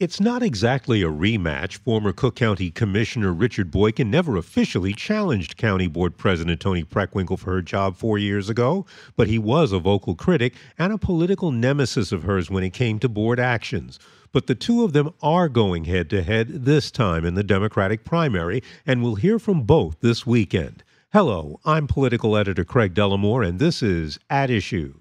It's not exactly a rematch. Former Cook County Commissioner Richard Boykin never officially challenged County Board President Toni Preckwinkle for her job four years ago, but he was a vocal critic and a political nemesis of hers when it came to board actions. But the two of them are going head to head this time in the Democratic primary, and we'll hear from both this weekend. Hello, I'm political editor Craig Dellimore, and this is At Issue.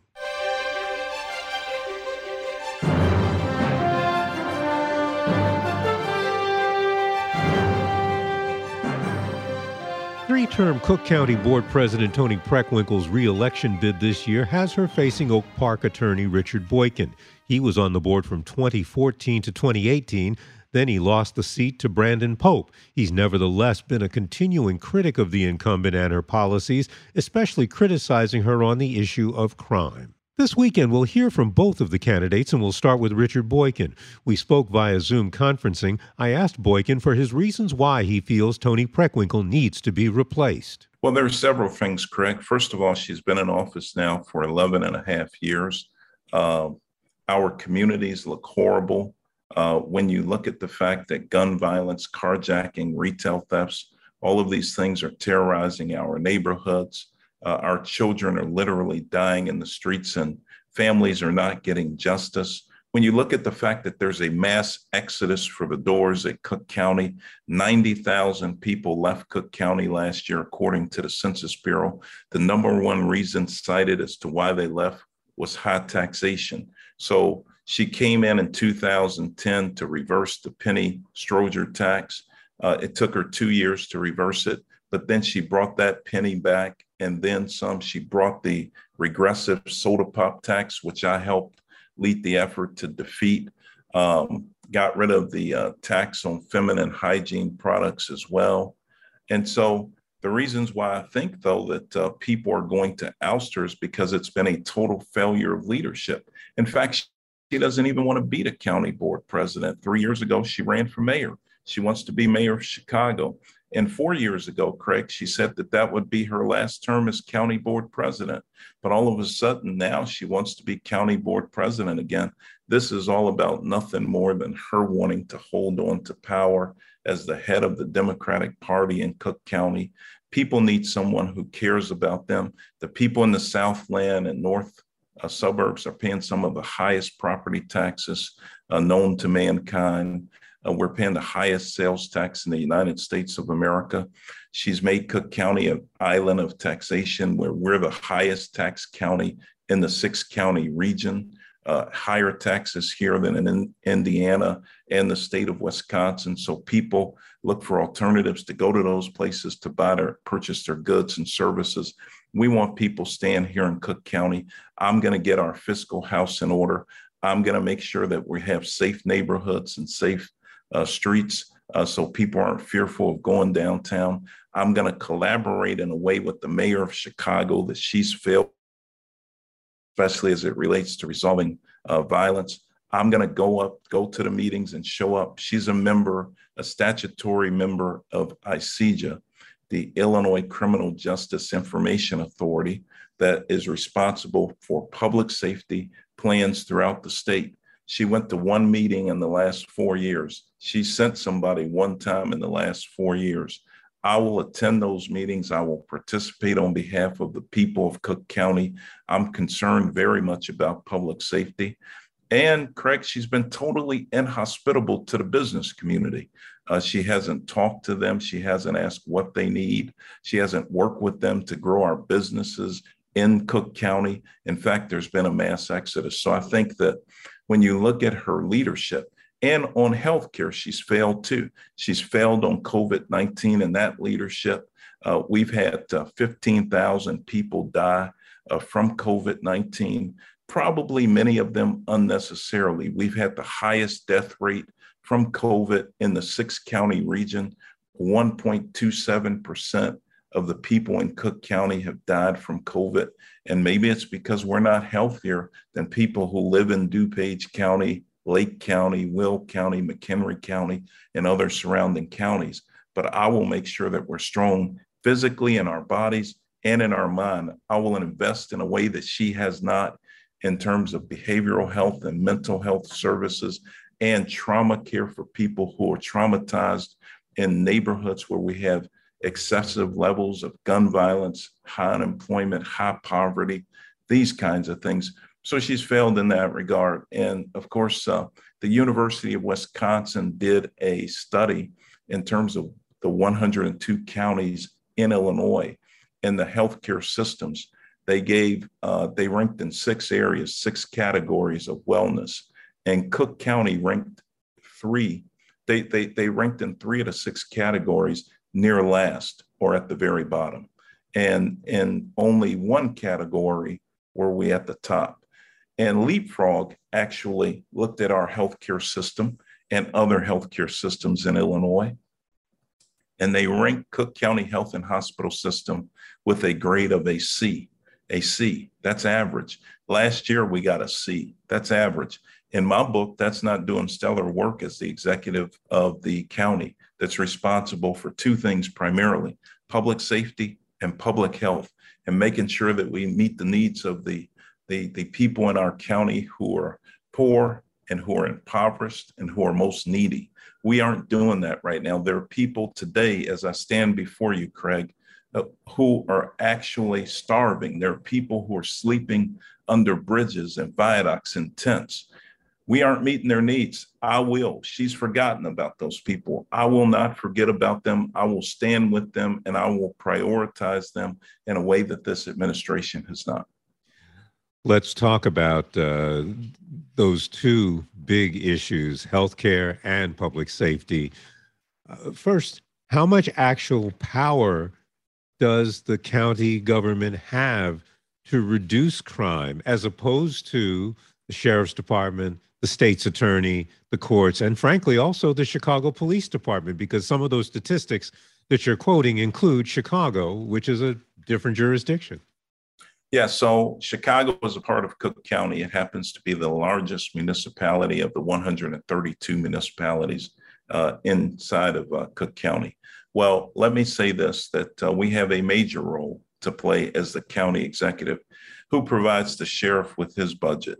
Three-term Cook County Board President Toni Preckwinkle's re-election bid this year has her facing Oak Park attorney Richard Boykin. He was on the board from 2014 to 2018. Then he lost the seat to Brandon Pope. He's nevertheless been a continuing critic of the incumbent and her policies, especially criticizing her on the issue of crime. This weekend, we'll hear from both of the candidates, and we'll start with Richard Boykin. We spoke via Zoom conferencing. I asked Boykin for his reasons why he feels Toni Preckwinkle needs to be replaced. Well, there are several things, Craig. First of all, she's been in office now for 11 and a half years. Uh, our communities look horrible. Uh, when you look at the fact that gun violence, carjacking, retail thefts, all of these things are terrorizing our neighborhoods. Uh, our children are literally dying in the streets and families are not getting justice. When you look at the fact that there's a mass exodus for the doors at Cook County, 90,000 people left Cook County last year, according to the Census Bureau. The number one reason cited as to why they left was high taxation. So she came in in 2010 to reverse the penny Stroger tax. Uh, it took her two years to reverse it, but then she brought that penny back and then some. She brought the regressive soda pop tax, which I helped lead the effort to defeat. Um, got rid of the uh, tax on feminine hygiene products as well. And so the reasons why I think, though, that uh, people are going to oust her is because it's been a total failure of leadership. In fact, she doesn't even want to be the county board president. Three years ago, she ran for mayor. She wants to be mayor of Chicago. And four years ago, Craig, she said that that would be her last term as county board president. But all of a sudden now she wants to be county board president again. This is all about nothing more than her wanting to hold on to power as the head of the Democratic Party in Cook County. People need someone who cares about them. The people in the Southland and North uh, suburbs are paying some of the highest property taxes uh, known to mankind. Uh, we're paying the highest sales tax in the United States of America. She's made Cook County an island of taxation where we're the highest tax county in the six county region. Uh, higher taxes here than in Indiana and the state of Wisconsin. So people look for alternatives to go to those places to buy their purchase their goods and services. We want people staying here in Cook County. I'm going to get our fiscal house in order. I'm going to make sure that we have safe neighborhoods and safe streets uh, so people aren't fearful of going downtown. I'm going to collaborate in a way with the mayor of Chicago that she's failed, especially as it relates to resolving uh, violence. I'm going to go up, go to the meetings and show up. She's a member, a statutory member of ICJA, the Illinois Criminal Justice Information Authority, that is responsible for public safety plans throughout the state. She went to one meeting in the last four years. She sent somebody one time in the last four years. I will attend those meetings. I will participate on behalf of the people of Cook County. I'm concerned very much about public safety. And Craig, she's been totally inhospitable to the business community. Uh, she hasn't talked to them. She hasn't asked what they need. She hasn't worked with them to grow our businesses in Cook County. In fact, there's been a mass exodus. So I think that when you look at her leadership and on healthcare, she's failed too. She's failed on COVID 19 and that leadership. Uh, we've had uh, 15,000 people die uh, from COVID 19, probably many of them unnecessarily. We've had the highest death rate from COVID in the six county region. 1.27% of the people in Cook County have died from COVID. And maybe it's because we're not healthier than people who live in DuPage County, Lake County, Will County, McHenry County, and other surrounding counties. But I will make sure that we're strong physically in our bodies and in our mind. I will invest in a way that she has not in terms of behavioral health and mental health services and trauma care for people who are traumatized in neighborhoods where we have excessive levels of gun violence, high unemployment, high poverty, these kinds of things. So she's failed in that regard. And of course, uh, the University of Wisconsin did a study in terms of the 102 counties in Illinois and the healthcare systems. They gave, uh, they ranked in six areas, six categories of wellness. And Cook County ranked three. They, they, they ranked in three of the six categories near last or at the very bottom. And in only one category were we at the top. And Leapfrog actually looked at our healthcare system and other healthcare systems in Illinois. And they ranked Cook County Health and Hospital System with a grade of a C. A C, that's average. Last year we got a C, that's average. In my book, that's not doing stellar work as the executive of the county that's responsible for two things primarily public safety and public health, and making sure that we meet the needs of the, the, the people in our county who are poor and who are impoverished and who are most needy. We aren't doing that right now. There are people today, as I stand before you, Craig, who are actually starving. There are people who are sleeping under bridges and viaducts and tents we aren't meeting their needs. I will. She's forgotten about those people. I will not forget about them. I will stand with them and I will prioritize them in a way that this administration has not. Let's talk about uh, those two big issues healthcare and public safety. Uh, first, how much actual power does the county government have to reduce crime as opposed to the sheriff's department, the state's attorney, the courts, and frankly, also the Chicago Police Department, because some of those statistics that you're quoting include Chicago, which is a different jurisdiction. Yeah, so Chicago is a part of Cook County. It happens to be the largest municipality of the 132 municipalities uh, inside of uh, Cook County. Well, let me say this that uh, we have a major role to play as the county executive who provides the sheriff with his budget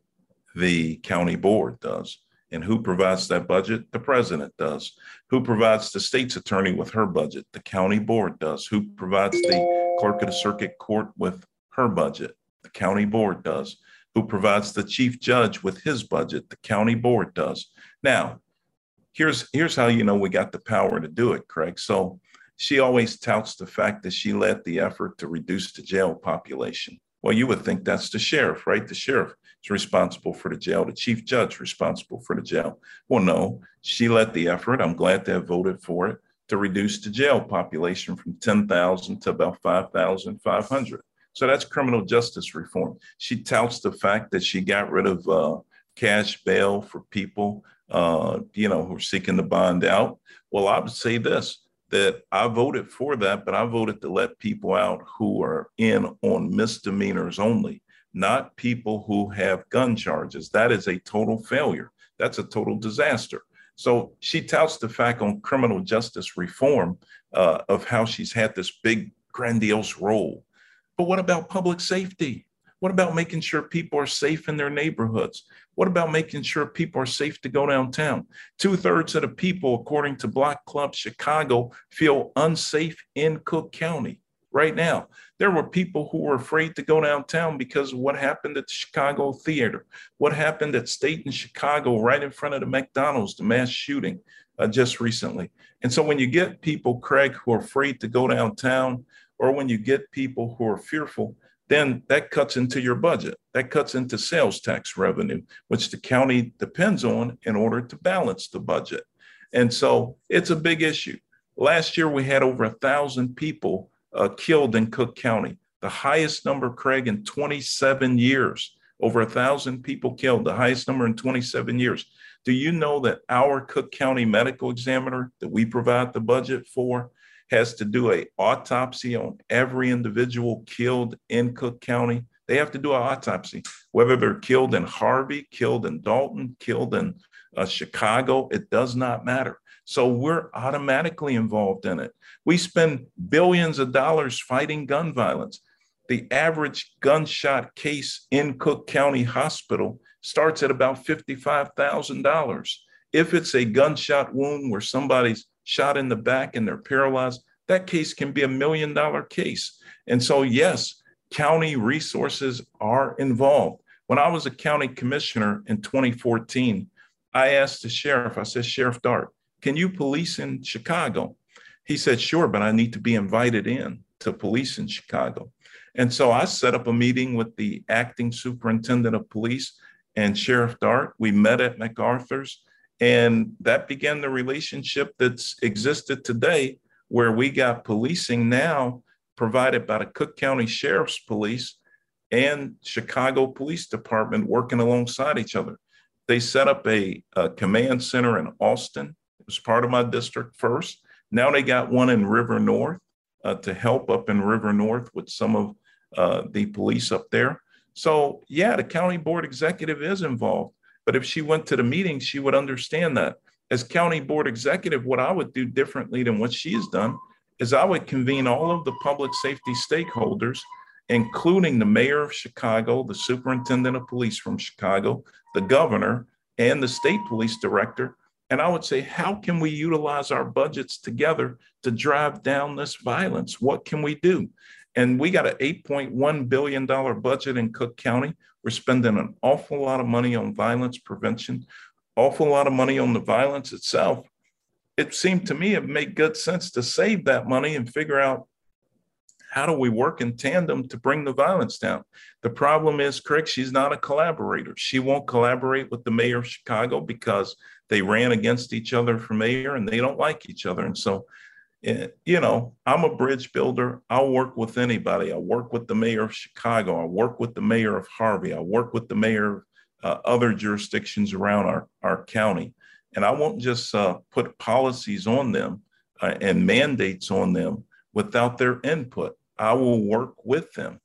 the county board does. And who provides that budget? The president does. Who provides the state's attorney with her budget? The county board does. Who provides the clerk of the circuit court with her budget? The county board does. Who provides the chief judge with his budget? The county board does. Now, here's here's how you know we got the power to do it, Craig. So she always touts the fact that she led the effort to reduce the jail population. Well, you would think that's the sheriff, right? The sheriff is responsible for the jail, the chief judge responsible for the jail. Well, no, she led the effort. I'm glad to have voted for it to reduce the jail population from 10,000 to about 5,500. So that's criminal justice reform. She touts the fact that she got rid of uh, cash bail for people, uh, you know, who are seeking to bond out. Well, I would say this that I voted for that, but I voted to let people out who are in on misdemeanors only, not people who have gun charges. That is a total failure. That's a total disaster. So she touts the fact on criminal justice reform uh, of how she's had this big, grandiose role. But what about public safety? What about making sure people are safe in their neighborhoods? What about making sure people are safe to go downtown? Two thirds of the people, according to Block Club Chicago, feel unsafe in Cook County. right now. There were people who were afraid to go downtown because of what happened at the Chicago Theater, what happened at State in Chicago, right in front of the McDonald's, the mass shooting uh, just recently. And so when you get people, Craig, who are afraid to go downtown, or when you get people who are fearful, then that cuts into your budget. That cuts into sales tax revenue, which the county depends on in order to balance the budget. And so it's a big issue. Last year, we had over a thousand people uh, killed in Cook County, the highest number, Craig, in 27 years. Over a thousand people killed, the highest number in 27 years. Do you know that our Cook County medical examiner that we provide the budget for has to do a autopsy on every individual killed in Cook County? They have to do an autopsy, whether they're killed in Harvey, killed in Dolton, killed in uh, Chicago, it does not matter. So we're automatically involved in it. We spend billions of dollars fighting gun violence. The average gunshot case in Cook County Hospital starts at about $55,000. If it's a gunshot wound where somebody's shot in the back and they're paralyzed, that case can be a million dollar case. And so, yes, county resources are involved. When I was a county commissioner in 2014, I asked the sheriff, I said, Sheriff Dart, can you police in Chicago? He said, Sure, but I need to be invited in to police in Chicago. And so I set up a meeting with the acting superintendent of police and Sheriff Dart. We met at MacArthur's, and that began the relationship that's existed today, where we got policing now provided by the Cook County Sheriff's Police and Chicago Police Department working alongside each other. They set up a, a command center in Austin It was part of my district first. Now they got one in River North uh, to help up in River North with some of uh, the police up there. So, yeah, the county board executive is involved. But if she went to the meeting, she would understand that. As county board executive, what I would do differently than what she's done is I would convene all of the public safety stakeholders, including the mayor of Chicago, the superintendent of police from Chicago, the governor, and the state police director and I would say, how can we utilize our budgets together to drive down this violence? What can we do? And we got an $8.1 billion budget in Cook County. We're spending an awful lot of money on violence prevention, awful lot of money on the violence itself. It seemed to me it made good sense to save that money and figure out how do we work in tandem to bring the violence down? The problem is, Craig, she's not a collaborator. She won't collaborate with the mayor of Chicago because they ran against each other for mayor and they don't like each other. And so, you know, I'm a bridge builder. I'll work with anybody. I work with the mayor of Chicago. I work with the mayor of Harvey. I work with the mayor of uh, other jurisdictions around our, our county. And I won't just uh, put policies on them uh, and mandates on them without their input. I will work with them.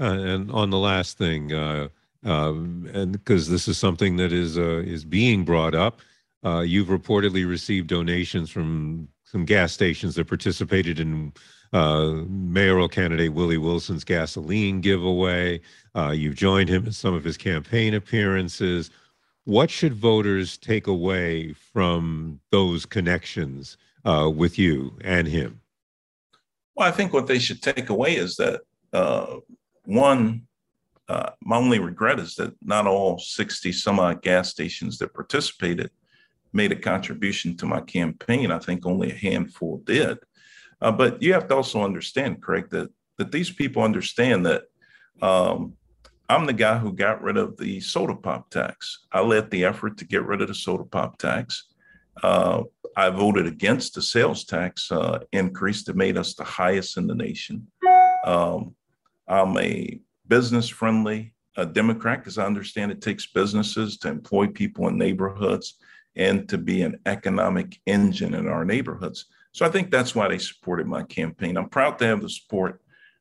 Uh, and on the last thing, uh, um, and because this is something that is uh, is being brought up, uh, you've reportedly received donations from some gas stations that participated in uh, mayoral candidate Willie Wilson's gasoline giveaway. Uh, you've joined him in some of his campaign appearances. What should voters take away from those connections with you and him? Well, I think what they should take away is that uh, one, uh, my only regret is that not all 60 some odd gas stations that participated made a contribution to my campaign. I think only a handful did. Uh, but you have to also understand, Craig, that, that these people understand that um, I'm the guy who got rid of the soda pop tax. I led the effort to get rid of the soda pop tax. Uh, I voted against the sales tax uh, increase that made us the highest in the nation. Um, I'm a business friendly Democrat because I understand it takes businesses to employ people in neighborhoods and to be an economic engine in our neighborhoods. So I think that's why they supported my campaign. I'm proud to have the support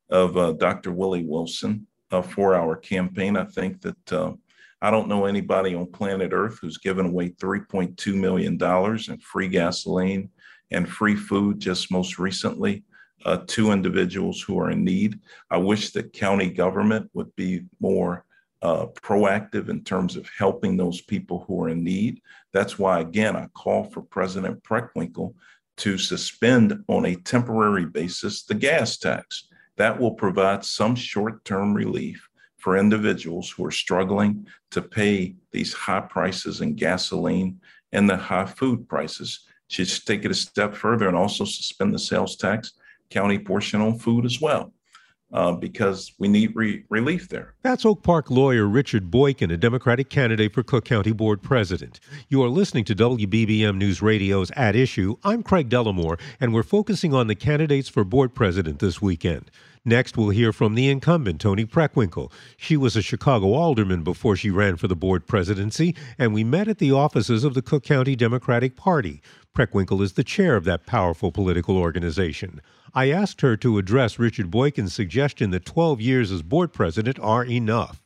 of uh, Dr. Willie Wilson uh, for our campaign. I think that uh, I don't know anybody on planet Earth who's given away $3.2 million in free gasoline and free food just most recently uh, to individuals who are in need. I wish that county government would be more uh, proactive in terms of helping those people who are in need. That's why, again, I call for President Preckwinkle to suspend on a temporary basis the gas tax. That will provide some short term relief for individuals who are struggling to pay these high prices in gasoline and the high food prices. Should take it a step further and also suspend the sales tax county portion on food as well uh, because we need re- relief there. That's Oak Park lawyer Richard Boykin, a Democratic candidate for Cook County Board President. You are listening to WBBM News Radio's At Issue. I'm Craig Dellimore, and we're focusing on the candidates for Board President this weekend. Next, we'll hear from the incumbent, Toni Preckwinkle. She was a Chicago alderman before she ran for the board presidency, and we met at the offices of the Cook County Democratic Party. Preckwinkle is the chair of that powerful political organization. I asked her to address Richard Boykin's suggestion that 12 years as board president are enough.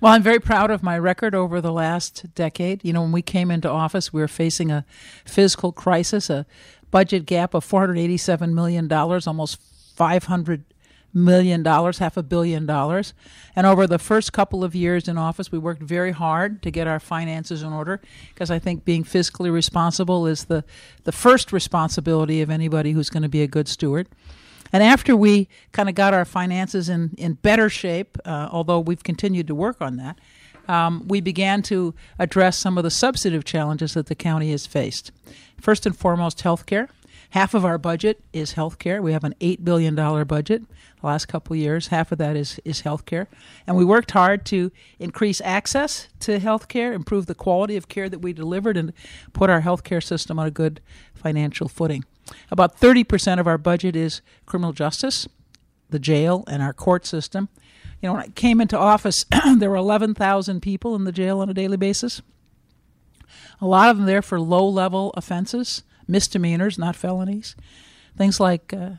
Well, I'm very proud of my record over the last decade. You know, when we came into office, we were facing a fiscal crisis, a budget gap of $487 million, almost 500 million dollars, half a billion dollars. And over the first couple of years in office, we worked very hard to get our finances in order because I think being fiscally responsible is the, the first responsibility of anybody who's going to be a good steward. And after we kind of got our finances in, in better shape, uh, although we've continued to work on that, um, we began to address some of the substantive challenges that the county has faced. First and foremost, health care. Half of our budget is health care. We have an $8 billion budget the last couple years. Half of that is, is health care. And we worked hard to increase access to health care, improve the quality of care that we delivered, and put our health care system on a good financial footing. About 30% of our budget is criminal justice, the jail, and our court system. You know, when I came into office, there were 11,000 people in the jail on a daily basis. A lot of them there for low level offenses misdemeanors, not felonies. Things like uh,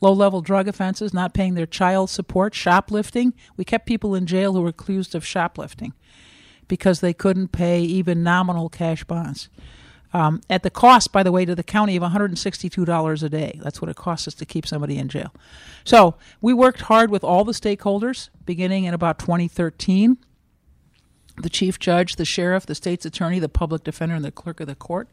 low level drug offenses, not paying their child support, shoplifting. We kept people in jail who were accused of shoplifting because they couldn't pay even nominal cash bonds. Um, at the cost, by the way, to the county of $162 a day. That's what it costs us to keep somebody in jail. So we worked hard with all the stakeholders beginning in about 2013 the chief judge, the sheriff, the state's attorney, the public defender, and the clerk of the court.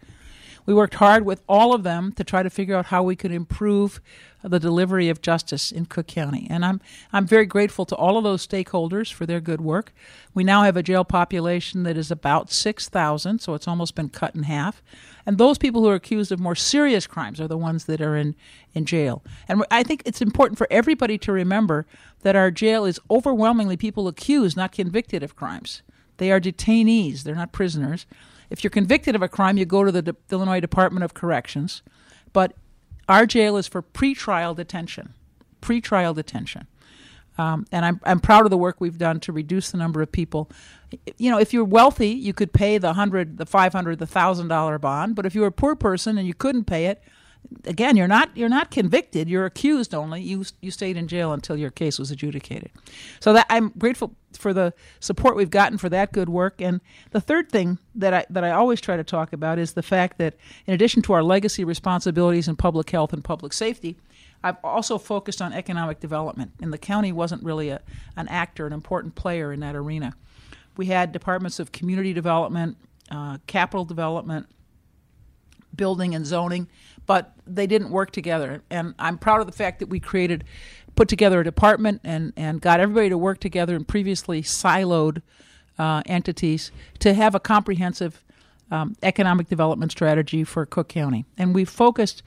We worked hard with all of them to try to figure out how we could improve the delivery of justice in Cook County. And I'm I'm very grateful to all of those stakeholders for their good work. We now have a jail population that is about 6,000, so it's almost been cut in half. And those people who are accused of more serious crimes are the ones that are in, in jail. And I think it's important for everybody to remember that our jail is overwhelmingly people accused, not convicted of crimes. They are detainees, they're not prisoners. If you're convicted of a crime, you go to the De- Illinois Department of Corrections. But our jail is for pretrial detention. Pretrial detention. Um, and I'm, I'm proud of the work we've done to reduce the number of people. You know, if you're wealthy, you could pay the hundred, the five hundred, the thousand dollar bond. But if you're a poor person and you couldn't pay it, again, you're not you're not convicted. You're accused only. You you stayed in jail until your case was adjudicated. So that I'm grateful for the support we've gotten for that good work. And the third thing that I that I always try to talk about is the fact that in addition to our legacy responsibilities in public health and public safety, I've also focused on economic development. And the county wasn't really a, an actor, an important player in that arena. We had departments of community development, uh, capital development, building and zoning but they didn't work together. And I'm proud of the fact that we created, put together a department and, and got everybody to work together in previously siloed uh, entities to have a comprehensive um, economic development strategy for Cook County. And we focused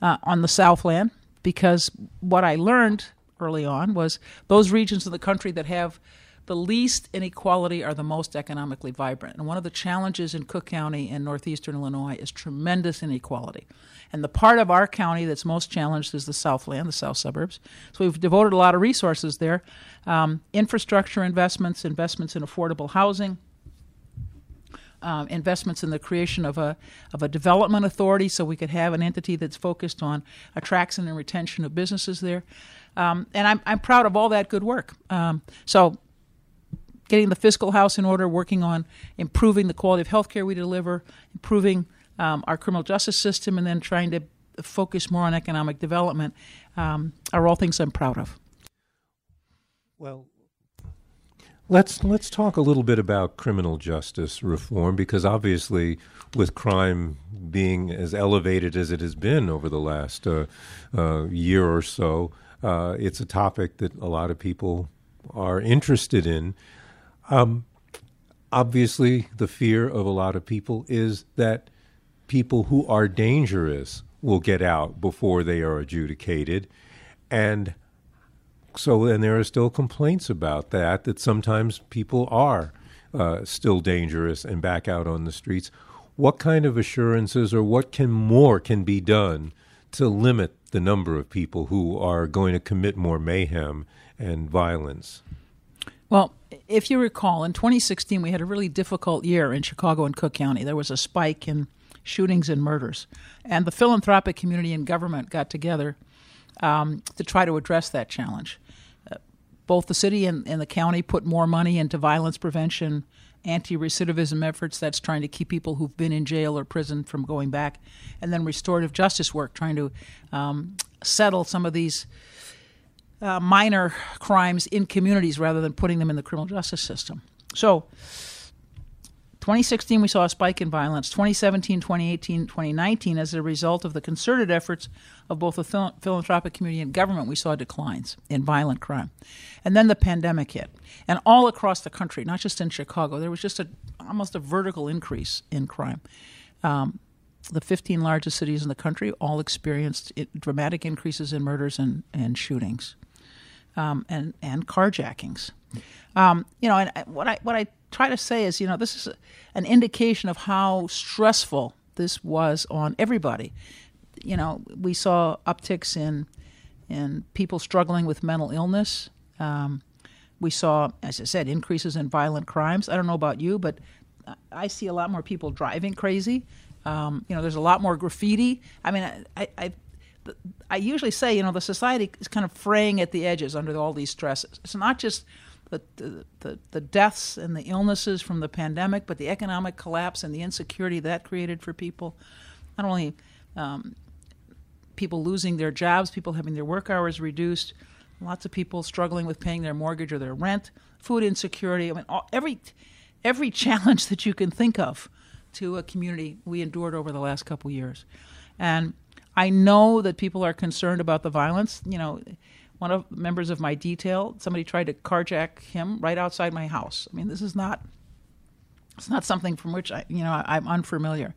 uh, on the Southland because what I learned early on was those regions of the country that have the least inequality are the most economically vibrant. And one of the challenges in Cook County and northeastern Illinois is tremendous inequality. And the part of our county that's most challenged is the Southland, the south suburbs. So we've devoted a lot of resources there um, infrastructure investments, investments in affordable housing. Um, investments in the creation of a of a development authority, so we could have an entity that's focused on attraction and retention of businesses there. Um, and I'm I'm proud of all that good work. Um, so getting the fiscal house in order, working on improving the quality of health care we deliver, improving um, our criminal justice system, and then trying to focus more on economic development um, are all things I'm proud of. Well, Let's let's talk a little bit about criminal justice reform because obviously, with crime being as elevated as it has been over the last uh, uh, year or so, uh, it's a topic that a lot of people are interested in. Um, obviously, the fear of a lot of people is that people who are dangerous will get out before they are adjudicated, and so and there are still complaints about that that sometimes people are uh, still dangerous and back out on the streets. What kind of assurances or what can more can be done to limit the number of people who are going to commit more mayhem and violence well if you recall in 2016 we had a really difficult year in chicago and cook county. There was a spike in shootings and murders. And the philanthropic community and government got together um, to try to address that challenge. Both the city and, and the county put more money into violence prevention, anti recidivism efforts, that's trying to keep people who've been in jail or prison from going back, and then restorative justice work, trying to um, settle some of these uh, minor crimes in communities rather than putting them in the criminal justice system. So, 2016, we saw a spike in violence. 2017, 2018, 2019, as a result of the concerted efforts of both the phil- philanthropic community and government, we saw declines in violent crime. And then the pandemic hit. And all across the country, not just in Chicago, there was just a, almost a vertical increase in crime. Um, the 15 largest cities in the country all experienced it, dramatic increases in murders and, and shootings um, and, and carjackings. Um, you know, and what I, what I try to say is, you know, this is an indication of how stressful this was on everybody. You know, we saw upticks in in people struggling with mental illness. Um, we saw, as I said, increases in violent crimes. I don't know about you, but I see a lot more people driving crazy. Um, you know, there's a lot more graffiti. I mean, I, I, I usually say, you know, the society is kind of fraying at the edges under all these stresses. It's not just the, the, the, deaths and the illnesses from the pandemic, but the economic collapse and the insecurity that created for people. Not only um, people losing their jobs, people having their work hours reduced, lots of people struggling with paying their mortgage or their rent, food insecurity. I mean, all, every every challenge that you can think of to a community we endured over the last couple years, and I know that people are concerned about the violence. You know, one of members of my detail, somebody tried to carjack him right outside my house. I mean, this is not it's not something from which I, you know, I'm unfamiliar.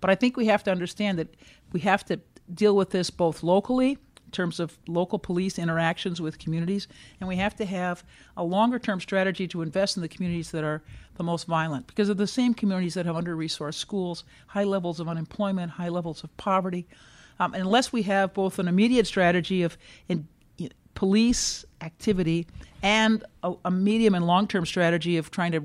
But I think we have to understand that we have to deal with this both locally in terms of local police interactions with communities, and we have to have a longer term strategy to invest in the communities that are the most violent because of the same communities that have under resourced schools, high levels of unemployment, high levels of poverty. Um, unless we have both an immediate strategy of in, police activity and a, a medium and long term strategy of trying to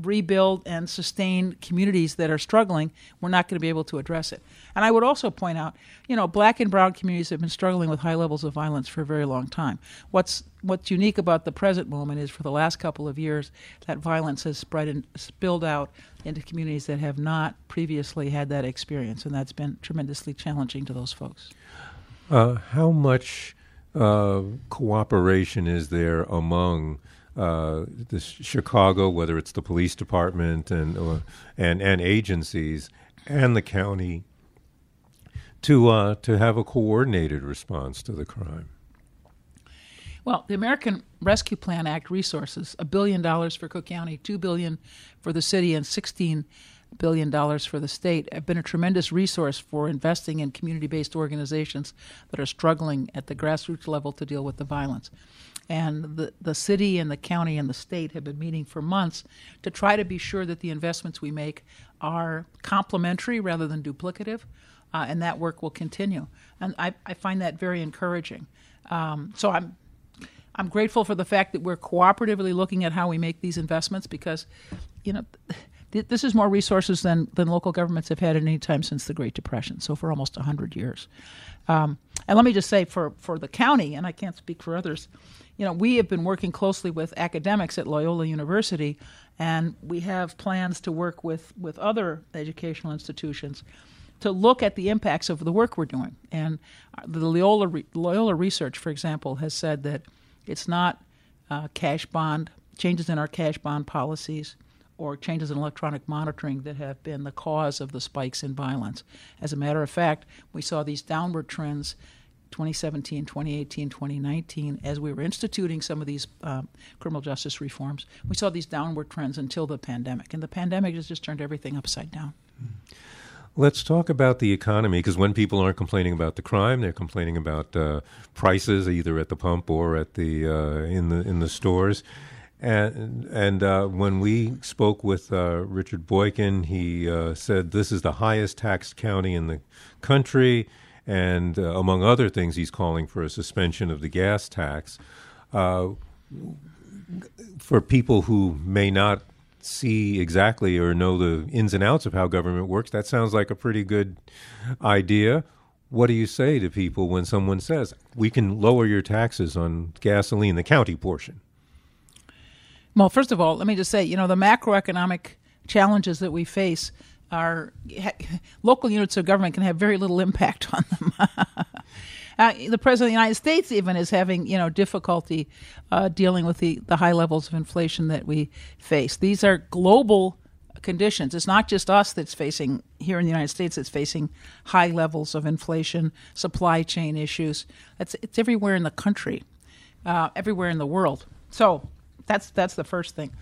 rebuild and sustain communities that are struggling, we're not going to be able to address it. And I would also point out, you know, black and brown communities have been struggling with high levels of violence for a very long time. What's what's unique about the present moment is for the last couple of years that violence has spread and spilled out into communities that have not previously had that experience and that's been tremendously challenging to those folks. Uh, how much uh, cooperation is there among uh, the Chicago, whether it's the police department and uh, and and agencies and the county, to uh, to have a coordinated response to the crime? Well, the American Rescue Plan Act resources a billion dollars for Cook County, two billion for the city, and sixteen billion dollars for the state have been a tremendous resource for investing in community-based organizations that are struggling at the grassroots level to deal with the violence. And the, the city and the county and the state have been meeting for months to try to be sure that the investments we make are complementary rather than duplicative, uh, and that work will continue. And I, I find that very encouraging. Um, so I'm I'm grateful for the fact that we're cooperatively looking at how we make these investments because, you know, this is more resources than, than local governments have had at any time since the Great Depression, so for almost 100 years. Um, and let me just say for, for the county, and I can't speak for others, you know, we have been working closely with academics at Loyola University, and we have plans to work with, with other educational institutions to look at the impacts of the work we're doing. And the Loyola, Loyola research, for example, has said that it's not uh, cash bond changes in our cash bond policies or changes in electronic monitoring that have been the cause of the spikes in violence. As a matter of fact, we saw these downward trends 2017, 2018, 2019, as we were instituting some of these um, criminal justice reforms, we saw these downward trends until the pandemic. And the pandemic has just turned everything upside down. Let's talk about the economy because when people aren't complaining about the crime, they're complaining about uh, prices either at the pump or at the uh, in the in the stores. And, and uh, when we spoke with uh, Richard Boykin, he uh, said this is the highest taxed county in the country. And uh, among other things, he's calling for a suspension of the gas tax. Uh, for people who may not see exactly or know the ins and outs of how government works, that sounds like a pretty good idea. What do you say to people when someone says, we can lower your taxes on gasoline, the county portion? Well, first of all, let me just say, you know, the macroeconomic challenges that we face are local units of government can have very little impact on them. uh, the president of the United States even is having, you know, difficulty uh, dealing with the, the high levels of inflation that we face. These are global conditions. It's not just us that's facing here in the United States that's facing high levels of inflation, supply chain issues. It's it's everywhere in the country, uh, everywhere in the world. So that's that's the first thing.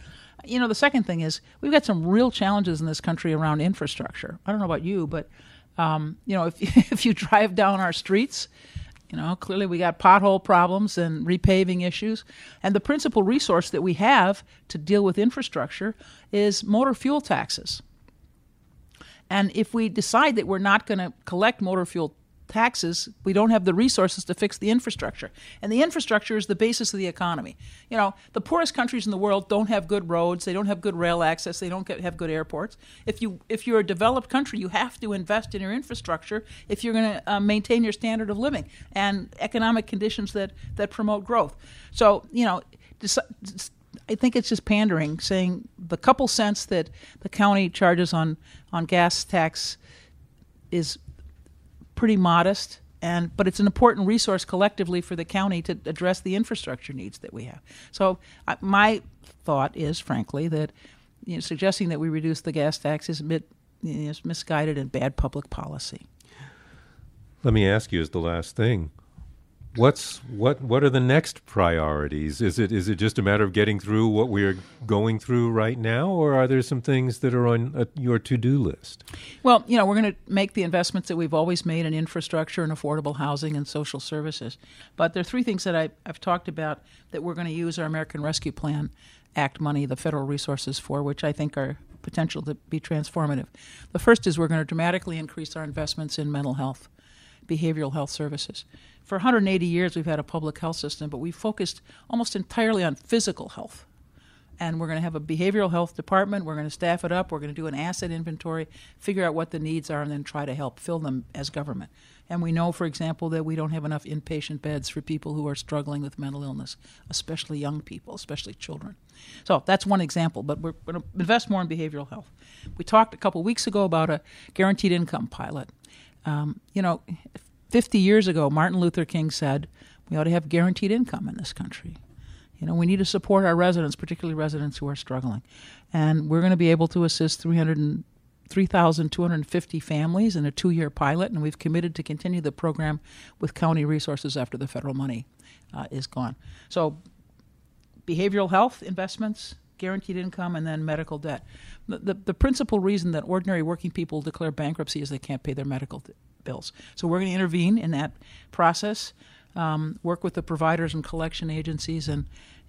You know, the second thing is we've got some real challenges in this country around infrastructure. I don't know about you, but um, you know, if if you drive down our streets, you know, clearly we got pothole problems and repaving issues. And the principal resource that we have to deal with infrastructure is motor fuel taxes. And if we decide that we're not going to collect motor fuel taxes, we don't have the resources to fix the infrastructure. And the infrastructure is the basis of the economy. You know, the poorest countries in the world don't have good roads, they don't have good rail access, they don't get, have good airports. If you if you're a developed country, you have to invest in your infrastructure if you're going to uh, maintain your standard of living and economic conditions that that promote growth. So, you know, I think it's just pandering, saying the couple cents that the county charges on on gas tax is pretty modest and but it's an important resource collectively for the county to address the infrastructure needs that we have. So my thought is, frankly, that you know, suggesting that we reduce the gas tax is, bit, is misguided and bad public policy. Let me ask you as the last thing: what's what what are the next priorities? Is it is it just a matter of getting through what we're going through right now or are there some things that are on uh, your to-do list? Well you know we're going to make the investments that we've always made in infrastructure and affordable housing and social services. But there are three things that I, i've talked about that we're going to use our american rescue plan act money the federal resources for which i think are potential to be transformative. The first is we're going to dramatically increase our investments in mental health behavioral health services for 180 years we've had a public health system, but we focused almost entirely on physical health. And we're going to have a behavioral health department. We're going to staff it up. We're going to do an asset inventory, figure out what the needs are, and then try to help fill them as government. And we know, for example, that we don't have enough inpatient beds for people who are struggling with mental illness, especially young people, especially children. So that's one example, but we're going to invest more in behavioral health. We talked a couple weeks ago about a guaranteed income pilot. Um, you know, 50 years ago, Martin Luther King said we ought to have guaranteed income in this country. You know, we need to support our residents, particularly residents who are struggling. And we're going to be able to assist 3,250 families in a two year pilot, and we've committed to continue the program with county resources after the federal money uh, is gone. So, behavioral health investments, guaranteed income, and then medical debt. The, the, the principal reason that ordinary working people declare bankruptcy is they can't pay their medical bills. So we're going to intervene in that process, um, work with the providers and collection agencies, and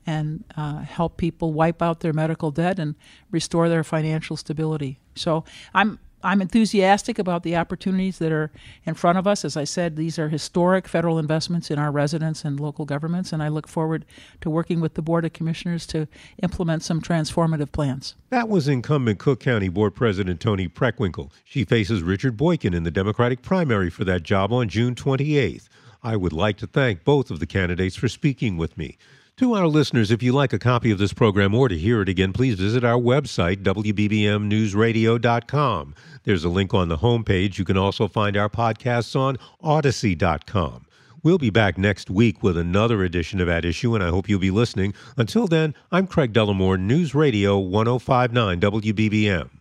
and uh, help people wipe out their medical debt and restore their financial stability. So I'm I'm enthusiastic about the opportunities that are in front of us. As I said, these are historic federal investments in our residents and local governments, and I look forward to working with the Board of Commissioners to implement some transformative plans. That was incumbent Cook County Board President Toni Preckwinkle. She faces Richard Boykin in the Democratic primary for that job on June 28th. I would like to thank both of the candidates for speaking with me. To our listeners, if you like a copy of this program or to hear it again, please visit our website, WBBMNewsRadio.com. There's a link on the homepage. You can also find our podcasts on Audacy.com. We'll be back next week with another edition of At Issue, and I hope you'll be listening. Until then, I'm Craig Dellimore, News Radio 1059 WBBM.